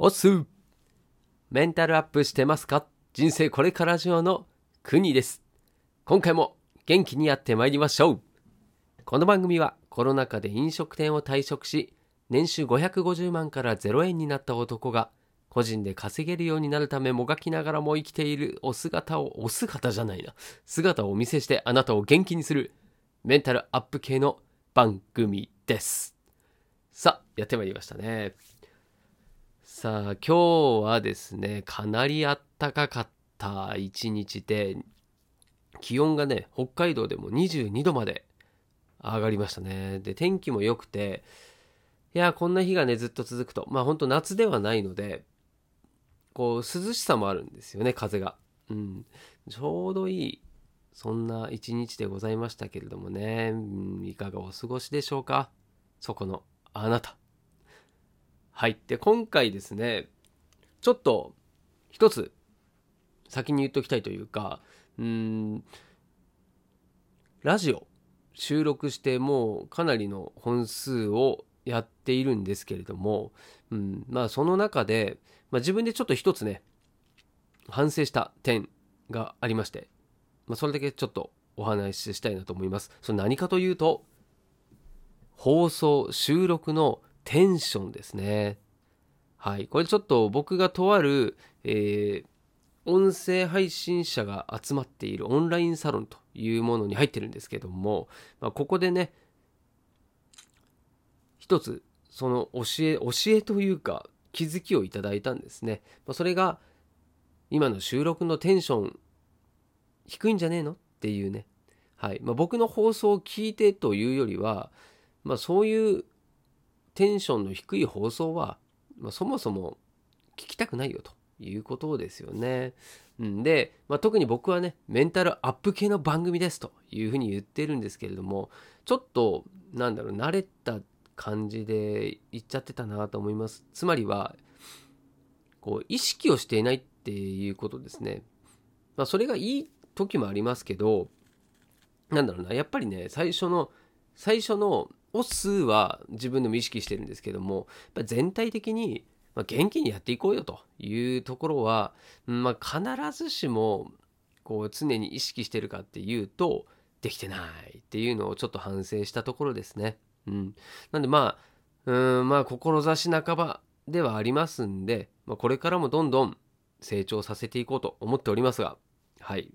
おすメンタルアップしてますか？人生これから上の国です。今回も元気にやってまいりましょうこの番組はコロナ禍で飲食店を退職し、年収550万から0円になった男が個人で稼げるようになるためもがきながらも生きているお姿を、お姿じゃないな、姿をお見せしてあなたを元気にするメンタルアップ系の番組です。さあ、やってまいりましたね。さあ、今日はですね、かなりあったかかった一日で、気温がね、北海道でも22度まで上がりましたね。で、天気も良くて、いや、こんな日がね、ずっと続くと、まあ本当夏ではないので、こう、涼しさもあるんですよね、風が。うん。ちょうどいい、そんな一日でございましたけれどもね、うん、いかがお過ごしでしょうか？そこのあなた。はい。で、今回ですね、ちょっと、一つ、先に言っておきたいというか、うん、ラジオ収録してもうかなりの本数をやっているんですけれども、うん、まあその中で、まあ、自分でちょっと一つね、反省した点がありまして、まあ、それだけちょっとお話ししたいなと思います。それ何かというと、放送、収録のテンションですね。はい。これちょっと僕がとある、えー音声配信者が集まっているオンラインサロンというものに入ってるんですけども、まあ、ここでね、一つ、その教え、教えというか気づきをいただいたんですね。まあ、それが、今の収録のテンション低いんじゃねえのっていうね。はい。まあ、僕の放送を聞いてというよりは、まあ、そういうテンションの低い放送は、まあ、そもそも聞きたくないよということですよね。ん、で、まあ、特に僕はね、メンタルアップ系の番組ですというふうに言ってるんですけれども、ちょっと、なんだろう、慣れた感じで言っちゃってたなと思います。つまりは、こう、意識をしていないっていうことですね。まあ、それがいい時もありますけど、なんだろうな、やっぱりね、最初の、最初のオスは自分でも意識してるんですけども、全体的に、元気にやっていこうよというところは、まあ、必ずしもこう常に意識してるかっていうとできてないっていうのをちょっと反省したところですね。うん、なんでまあうんまあ志半ばではありますんで、まあ、これからもどんどん成長させていこうと思っておりますがはい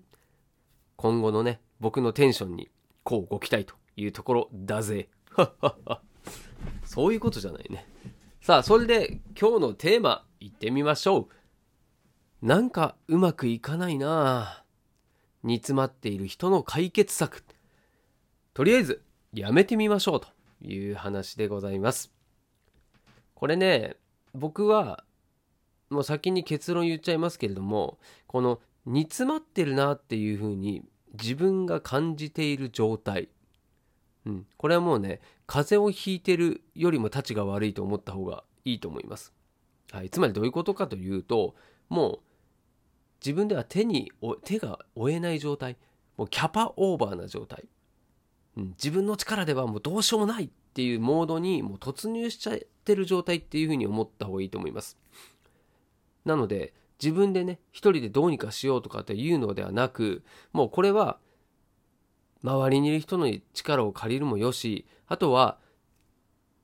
今後のね僕のテンションにこうご期待というところだぜ。そういうことじゃないね。さあ、それで今日のテーマいってみましょう。なんかうまくいかないな煮詰まっている人の解決策。とりあえずやめてみましょうという話でございます。これね、僕はもう先に結論言っちゃいますけれども、この煮詰まってるなっていうふうに自分が感じている状態。うん、これはもうね、風邪をひいてるよりもたちが悪いと思った方がいいと思います。はい、つまりどういうことかというと、もう自分では手に手が負えない状態、もうキャパオーバーな状態、うん、自分の力ではもうどうしようもないっていうモードにもう突入しちゃってる状態っていうふうに思った方がいいと思います。なので自分でね一人でどうにかしようとかっていうのではなくもうこれは周りにいる人の力を借りるもよしあとは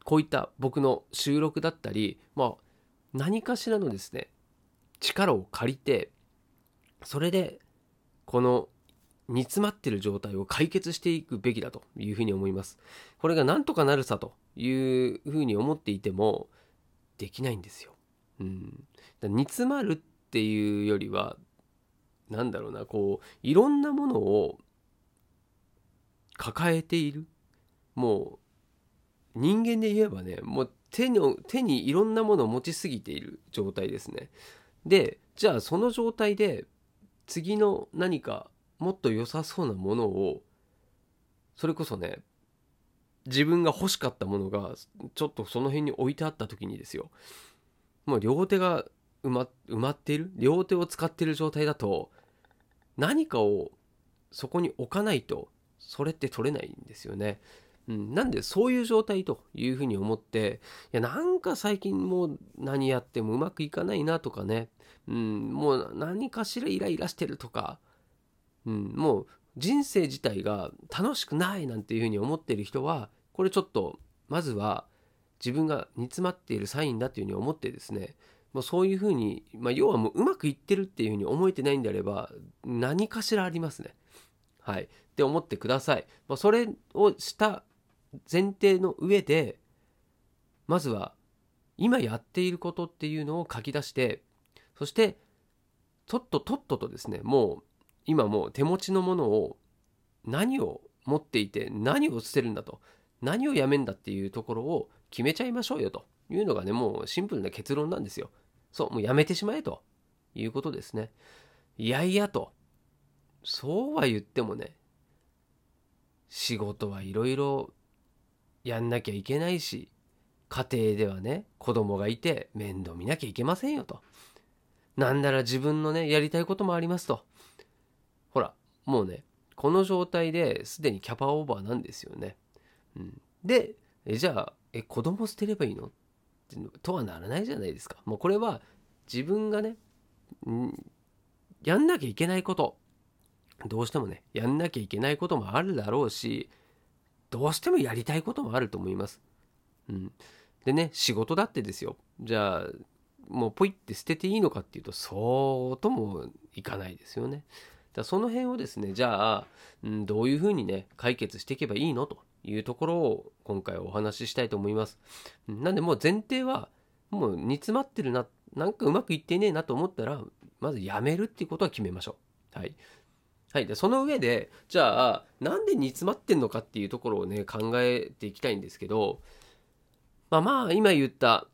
こういった僕の収録だったり、まあ、何かしらのですね力を借りてそれでこの煮詰まってる状態を解決していくべきだというふうに思います。これがなんとかなるさというふうに思っていてもできないんですよ。うん、だ煮詰まるっていうよりはなんだろうなこういろんなものを抱えている。もう人間で言えばねもう手の手にいろんなものを持ちすぎている状態ですね。でじゃあその状態で次の何かもっと良さそうなものをそれこそね自分が欲しかったものがちょっとその辺に置いてあった時にですよ。もう両手が埋ま埋まっている？両手を使っている状態だと何かをそこに置かないとそれって取れないんですよね。うん、なんでそういう状態というふうに思っていやなんか最近もう何やってもうまくいかないなとかね、うん、もう何かしらイライラしてるとか、うん、もう人生自体が楽しくないなんていうふうに思ってる人はこれちょっとまずは自分が煮詰まっているサインだというふうに思ってですね。もうそういうふうに、まあ、要はもううまくいってるっていうふうに思えてないんであれば何かしらありますね。はい。って思ってください。まあ、それをした前提の上でまずは今やっていることっていうのを書き出してそしてとっととっととですねもう今もう手持ちのものを何を持っていて何を捨てるんだと何をやめんだっていうところを決めちゃいましょうよというのがねもうシンプルな結論なんですよそうもうやめてしまえということですねいやいやとそうは言ってもね仕事はいろいろやんなきゃいけないし家庭ではね子供がいて面倒見なきゃいけませんよと。なんなら自分のねやりたいこともありますと。ほらもうねこの状態ですでにキャパオーバーなんですよね、うん、でえじゃあえ子供捨てればいいの？とはならないじゃないですか。もうこれは自分がね、やんなきゃいけないこと。どうしてもねやんなきゃいけないこともあるだろうしどうしてもやりたいこともあると思います。うん、でね仕事だってですよじゃあもうポイって捨てていいのかっていうとそうともいかないですよね。だその辺をですねじゃあ、うん、どういうふうにね解決していけばいいのというところを今回お話ししたいと思います。なんでもう前提はもう煮詰まってるななんかうまくいってねえなと思ったらまずやめるっていうことは決めましょう。はい。はい、でその上でじゃあなんで煮詰まってんのかっていうところをね考えていきたいんですけどまあまあ今言った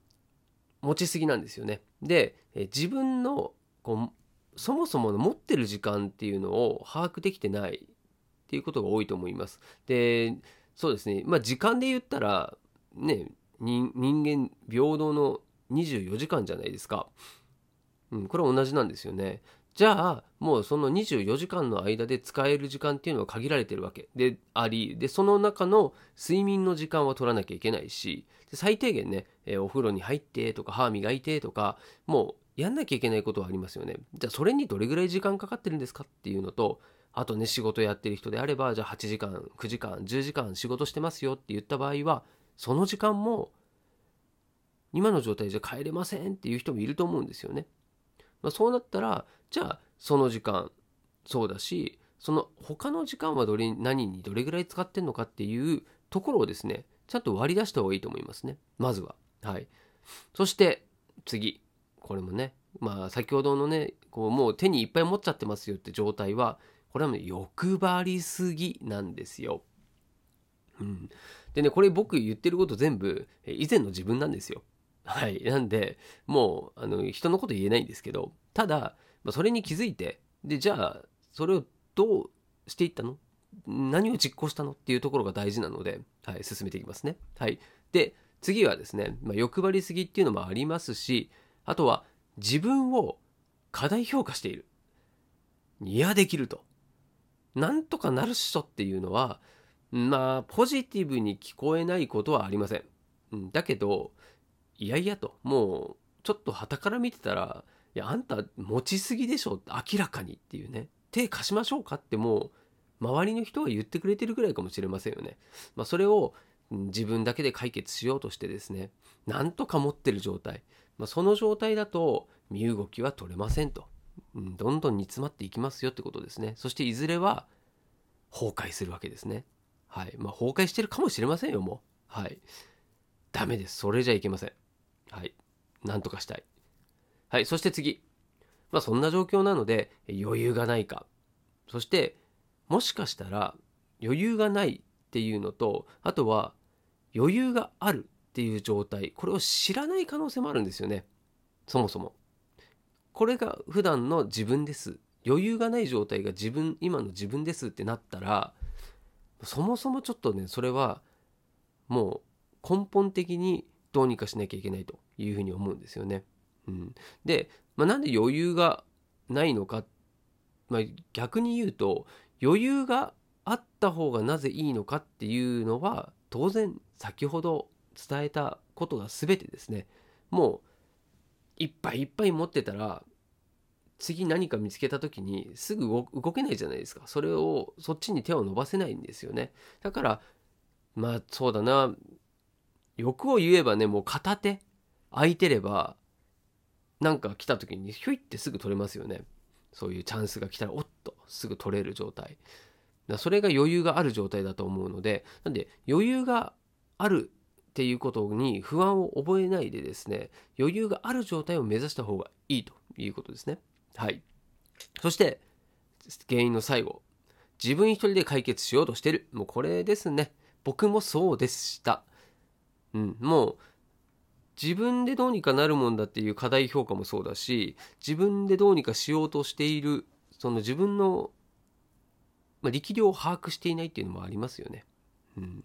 持ちすぎなんですよね。で自分のこうそもそもの持ってる時間っていうのを把握できてないっていうことが多いと思います。でそうですねまあ時間で言ったらね人間平等の24時間じゃないですか。うん、これは同じなんですよね。じゃあもうその24時間の間で使える時間っていうのは限られてるわけでありでその中の睡眠の時間は取らなきゃいけないし最低限ね、えー、お風呂に入ってとか歯磨いてとかもうやんなきゃいけないことはありますよねじゃあそれにどれぐらい時間かかってるんですかっていうのとあとね仕事やってる人であればじゃあ8時間9時間10時間仕事してますよって言った場合はその時間も今の状態じゃ帰れませんっていう人もいると思うんですよね。まあ、そうなったらじゃあその時間そうだしその他の時間はどれ何にどれぐらい使ってんのかっていうところをですねちゃんと割り出した方がいいと思いますね。まずは。はい。そして次。これもねまあ先ほどのねこうもう手にいっぱい持っちゃってますよって状態はこれはね欲張りすぎなんですよ。うん、でねこれ僕言ってること全部以前の自分なんですよ。はいなんでもうあの人のこと言えないんですけどただまあ、それに気づいてでじゃあそれをどうしていったの？何を実行したの？っていうところが大事なので、はい、進めていきますね。はい、で次はですね、まあ、欲張りすぎっていうのもありますしあとは自分を過大評価している。いやできると。なんとかなるっしょっていうのはまあポジティブに聞こえないことはありません。だけどいやいやと。もうちょっと旗から見てたらいやあんた持ちすぎでしょって明らかにっていうね。手貸しましょうかってもう周りの人が言ってくれてるぐらいかもしれませんよね。まあ、それを自分だけで解決しようとしてですねなんとか持ってる状態、まあ、その状態だと身動きは取れませんと、うん、どんどん煮詰まっていきますよってことですね。そしていずれは崩壊するわけですね。はい。まあ崩壊してるかもしれませんよもう。はい。ダメです。それじゃいけません。はい。なんとかしたい。はい、そして次。まあそんな状況なので余裕がないか。そしてもしかしたら余裕がないっていうのとあとは余裕があるっていう状態。これを知らない可能性もあるんですよね。そもそも。これが普段の自分です。余裕がない状態が自分今の自分ですってなったらそもそもちょっとねそれはもう根本的にどうにかしなきゃいけないというふうに思うんですよね。うん、で、まあ、なんで余裕がないのか、まあ、逆に言うと余裕があった方がなぜいいのかっていうのは当然先ほど伝えたことが全てですね。もういっぱいいっぱい持ってたら次何か見つけた時にすぐ動けないじゃないですか。それをそっちに手を伸ばせないんですよね。だからまあそうだな。欲を言えばねもう片手。空いてればなんか来た時にひょいってすぐ取れますよね。そういうチャンスが来たらおっとすぐ取れる状態。それが余裕がある状態だと思うのでなんで余裕があるっていうことに不安を覚えないでですね余裕がある状態を目指した方がいいということですね。はい。そして原因の最後。自分一人で解決しようとしてる。もうこれですね。僕もそうでした。うんもう自分でどうにかなるもんだっていう課題評価もそうだし自分でどうにかしようとしているその自分の、まあ、力量を把握していないっていうのもありますよね。うん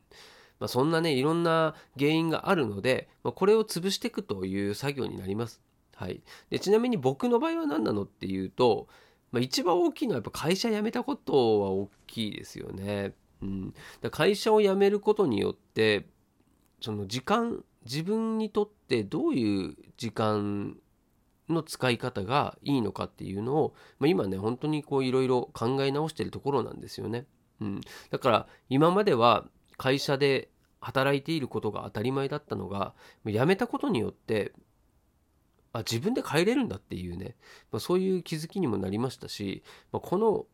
まあ、そんなねいろんな原因があるので、まあ、これを潰していくという作業になります。はい、でちなみに僕の場合は何なのっていうと、まあ、一番大きいのはやっぱ会社辞めたことは大きいですよね。うん、だ会社を辞めることによってその時間自分にとってどういう時間の使い方がいいのかっていうのを、まあ、今ね本当にこういろいろ考え直してるところなんですよね。うん、だから今までは会社で働いていることが当たり前だったのが辞めたことによってあ自分で帰れるんだっていうね、まあ、そういう気づきにもなりましたし、まあ、この、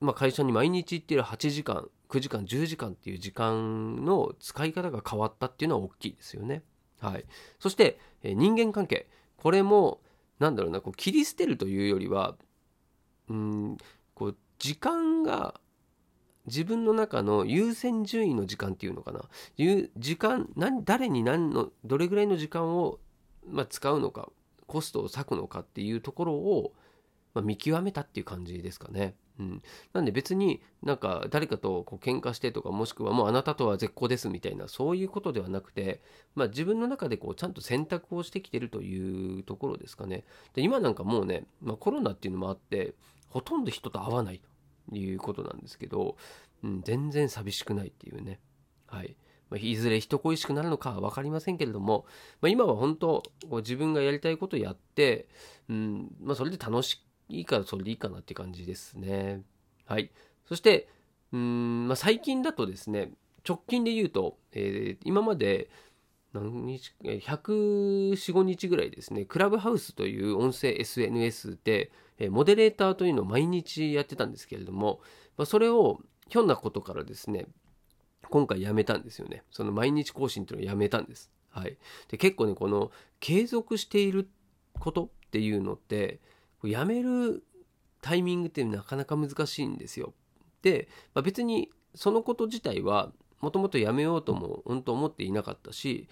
まあ、会社に毎日行っている8時間9時間10時間っていう時間の使い方が変わったっていうのは大きいですよね。はい、そして、え人間関係これもなんだろうなこう切り捨てるというよりはうんこう時間が自分の中の優先順位の時間っていうのかな時間何誰に何のどれぐらいの時間を、まあ、使うのかコストを割くのかっていうところを、まあ、見極めたっていう感じですかね。うん、なんで別になんか誰かとこう喧嘩してとかもしくはもうあなたとは絶好ですみたいなそういうことではなくて、まあ、自分の中でこうちゃんと選択をしてきてるというところですかね。で今なんかもうね、まあ、コロナっていうのもあってほとんど人と会わないということなんですけど、うん、全然寂しくないっていうね。はいま、いずれ人恋しくなるのかは分かりませんけれども、まあ、今は本当こう自分がやりたいことをやって、うんまあ、それで楽しいいからそれでいいかなって感じですね。はい。そして、うん、まあ、最近だとですね、直近で言うと、えー、今まで何日、104、5日ぐらいですね、クラブハウスという音声 SNS で、えモデレーターというのを毎日やってたんですけれども、まあ、それをひょんなことからですね、今回やめたんですよね。その毎日更新というのをやめたんです。はい。で、結構ね、この継続していることっていうのって、やめるタイミングってなかなか難しいんですよ。で、まあ、別にそのこと自体はもともとやめようとも本当思っていなかったし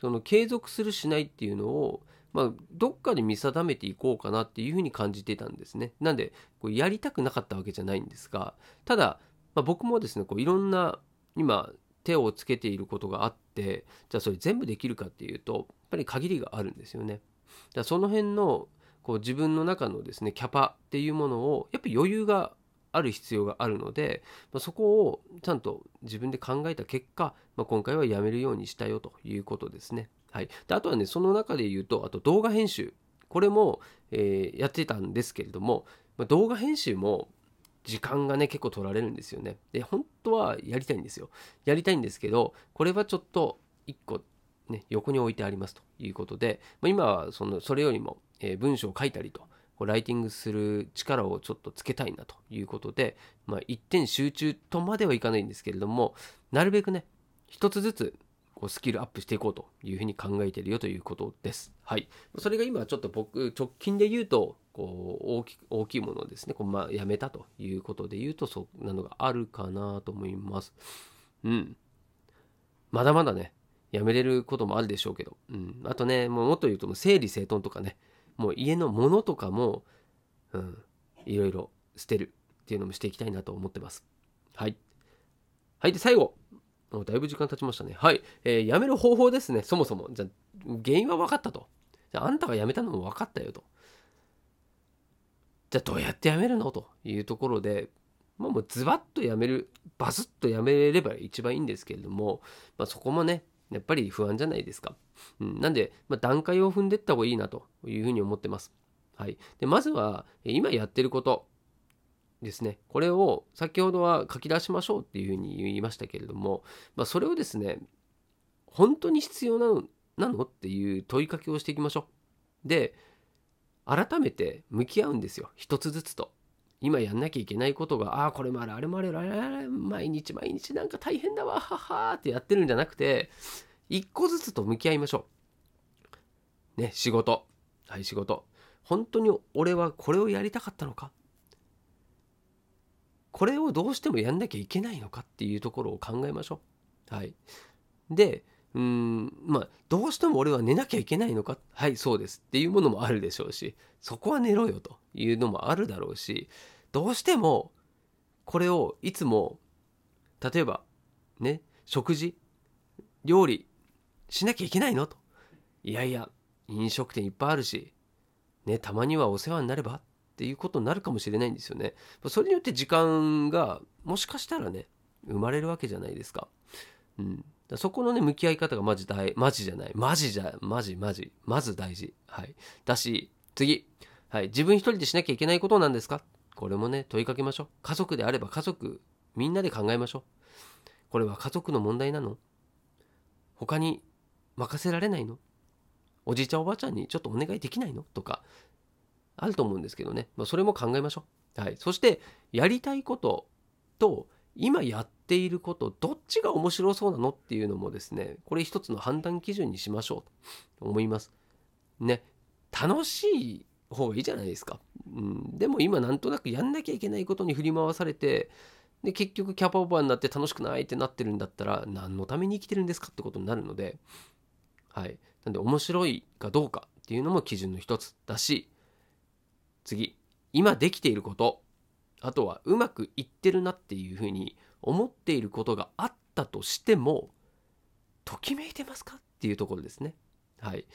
その継続するしないっていうのを、まあ、どっかで見定めていこうかなっていうふうに感じてたんですね。なんでこうやりたくなかったわけじゃないんですがただ、まあ、僕もですねこういろんな今手をつけていることがあってじゃあそれ全部できるかっていうとやっぱり限りがあるんですよね。だその辺のこう自分の中のですねキャパっていうものをやっぱり余裕がある必要があるので、まあ、そこをちゃんと自分で考えた結果、まあ、今回はやめるようにしたよということですね。はい、であとはねその中で言うとあと動画編集これも、えー、やってたんですけれども、まあ、動画編集も時間がね結構取られるんですよね。で本当はやりたいんですよ。やりたいんですけどこれはちょっと1個ね横に置いてありますということで、まあ、今はそのそれよりもえ、文章を書いたりとこうライティングする力をちょっとつけたいなということで、まあ、一点集中とまではいかないんですけれどもなるべくね一つずつこうスキルアップしていこうというふうに考えているよということです。はい。それが今ちょっと僕直近で言うとこう大き大きいものですね。こうまあやめたということで言うとそんなのがあるかなと思います。うん。まだまだね、やめれることもあるでしょうけど。うん。あとね、もうもっと言うと整理整頓とかね、もう家のものとかも、うん、いろいろ捨てるっていうのもしていきたいなと思ってます。はい。はい。で、最後。もうだいぶ時間経ちましたね。はい。えー、やめる方法ですね。そもそも。じゃ原因は分かったと。じゃあ、あんたが辞めたのも分かったよと。じゃあ、どうやって辞めるの？というところで、まあ、もうズバッとやめるバスッとやめれば一番いいんですけれども、まあ、そこもねやっぱり不安じゃないですか。うん、なんで、まあ、段階を踏んでいった方がいいなというふうに思ってます。はい、でまずは今やってることですねこれを先ほどは書き出しましょうっていうふうに言いましたけれども、まあ、それをですね本当に必要なのなのっていう問いかけをしていきましょう。で改めて向き合うんですよ一つずつと。今やんなきゃいけないことがああこれもあれあれもあれあれあれ毎日毎日なんか大変だわははってやってるんじゃなくて一個ずつと向き合いましょう。ね仕事はい仕事本当に俺はこれをやりたかったのかこれをどうしてもやんなきゃいけないのかっていうところを考えましょう。はい。で、うんまあどうしても俺は寝なきゃいけないのか？はいそうです。っていうものもあるでしょうしそこは寝ろよというのもあるだろうしどうしてもこれをいつも例えばね食事料理しなきゃいけないのと。いやいや飲食店いっぱいあるしねたまにはお世話になれば？っていうことになるかもしれないんですよね。それによって時間がもしかしたらね生まれるわけじゃないですか。うん。そこのね、向き合い方がマジ大、マジじゃない。マジじゃ、マジ、マジ。まず大事。はい。だし、次。はい。自分一人でしなきゃいけないことなんですか？これもね、問いかけましょう。家族であれば家族、みんなで考えましょう。これは家族の問題なの？他に任せられないの？おじいちゃんおばあちゃんにちょっとお願いできないの？とか、あると思うんですけどね。まあ、それも考えましょう。はい。そして、やりたいことと、今やっていることどっちが面白そうなのっていうのもですねこれ一つの判断基準にしましょうと思います。ね楽しい方がいいじゃないですか。うん、でも今なんとなくやんなきゃいけないことに振り回されてで結局キャパオーバーになって楽しくないってなってるんだったら何のために生きてるんですかってことになるのではいなんで面白いかどうかっていうのも基準の一つだし次今できていることあとはうまくいってるなっていうふうに思っていることがあったとしてもときめいてますかっていうところですね。はい。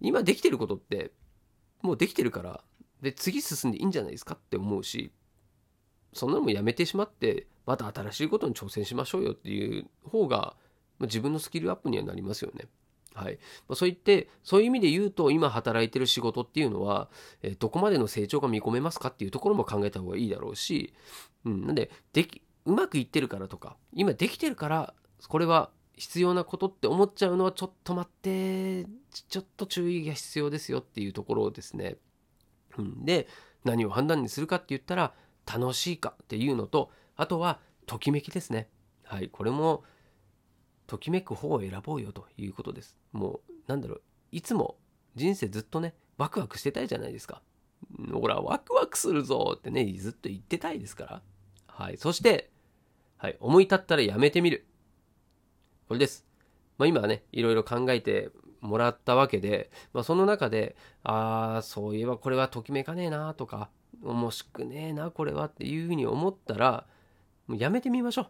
今できてることってもうできてるからで次進んでいいんじゃないですかって思うしそんなのもやめてしまってまた新しいことに挑戦しましょうよっていう方が自分のスキルアップにはなりますよね。はい。ま、そう言って、そういう意味で言うと、今働いてる仕事っていうのは、え、どこまでの成長が見込めますかっていうところも考えた方がいいだろうし、うん、なんで、でき、うまくいってるからとか、今できてるから、これは必要なことって思っちゃうのは、ちょっと待って、ちょっと注意が必要ですよっていうところをですね。うん、で、何を判断にするかって言ったら、楽しいかっていうのと、あとは、ときめきですね。はい。これも、ときめく方を選ぼうよということです。もう、なんだろう、いつも人生ずっとね、ワクワクしてたいじゃないですか。ほら、ワクワクするぞってね、ずっと言ってたいですから。はい。そして、はい、思い立ったらやめてみる。これです。まあ、今はね、いろいろ考えてもらったわけで、まあ、その中で、ああ、そういえばこれはときめかねえなとか、面白くねえな、これはっていうふうに思ったら、もうやめてみましょう。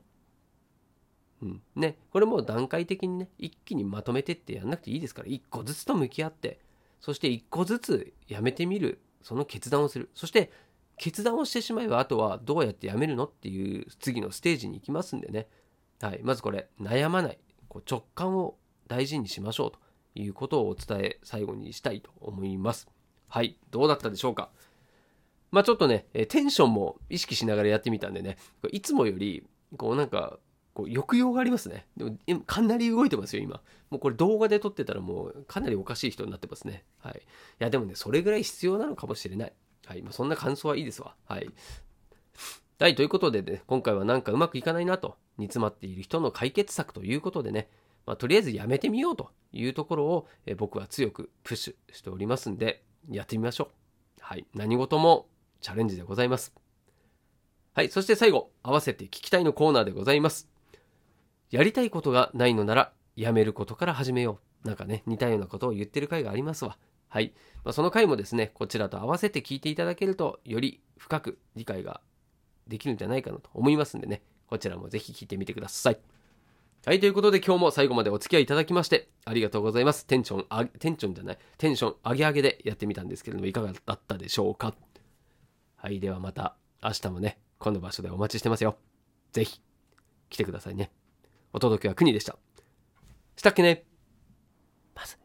うん、ね、これも段階的にね、一気にまとめてってやんなくていいですから、一個ずつと向き合って、そして一個ずつやめてみる、その決断をする。そして、決断をしてしまえば、あとはどうやってやめるのっていう次のステージに行きますんでね。はい。まずこれ、悩まない。こう直感を大事にしましょうということをお伝え、最後にしたいと思います。はい。どうだったでしょうか？まあちょっとね、テンションも意識しながらやってみたんでね、いつもより、こうなんか、こう抑揚がありますね。でもかなり動いてますよ、今。もうこれ動画で撮ってたらもうかなりおかしい人になってますね。はい。いや、でもね、それぐらい必要なのかもしれない。はい。まあ、そんな感想はいいですわ。はい。はい。ということでね、今回はなんかうまくいかないなと、煮詰まっている人の解決策ということでね、まあ、とりあえずやめてみようというところを、え僕は強くプッシュしておりますんで、やってみましょう。はい。何事もチャレンジでございます。はい。そして最後、合わせて聞きたいのコーナーでございます。やりたいことがないのならやめることから始めよう。なんかね、似たようなことを言ってる回がありますわ。はい。まあ、その回もですね、こちらと合わせて聞いていただけると、より深く理解ができるんじゃないかなと思いますんでね、こちらもぜひ聞いてみてください。はい、ということで今日も最後までお付き合いいただきましてありがとうございます。テンション、あテンションじゃない、テンション上げ上げでやってみたんですけれども、いかがだったでしょうか。はい、ではまた明日もね、この場所でお待ちしてますよぜひ来てくださいねお届けは国でした。したっけね。まず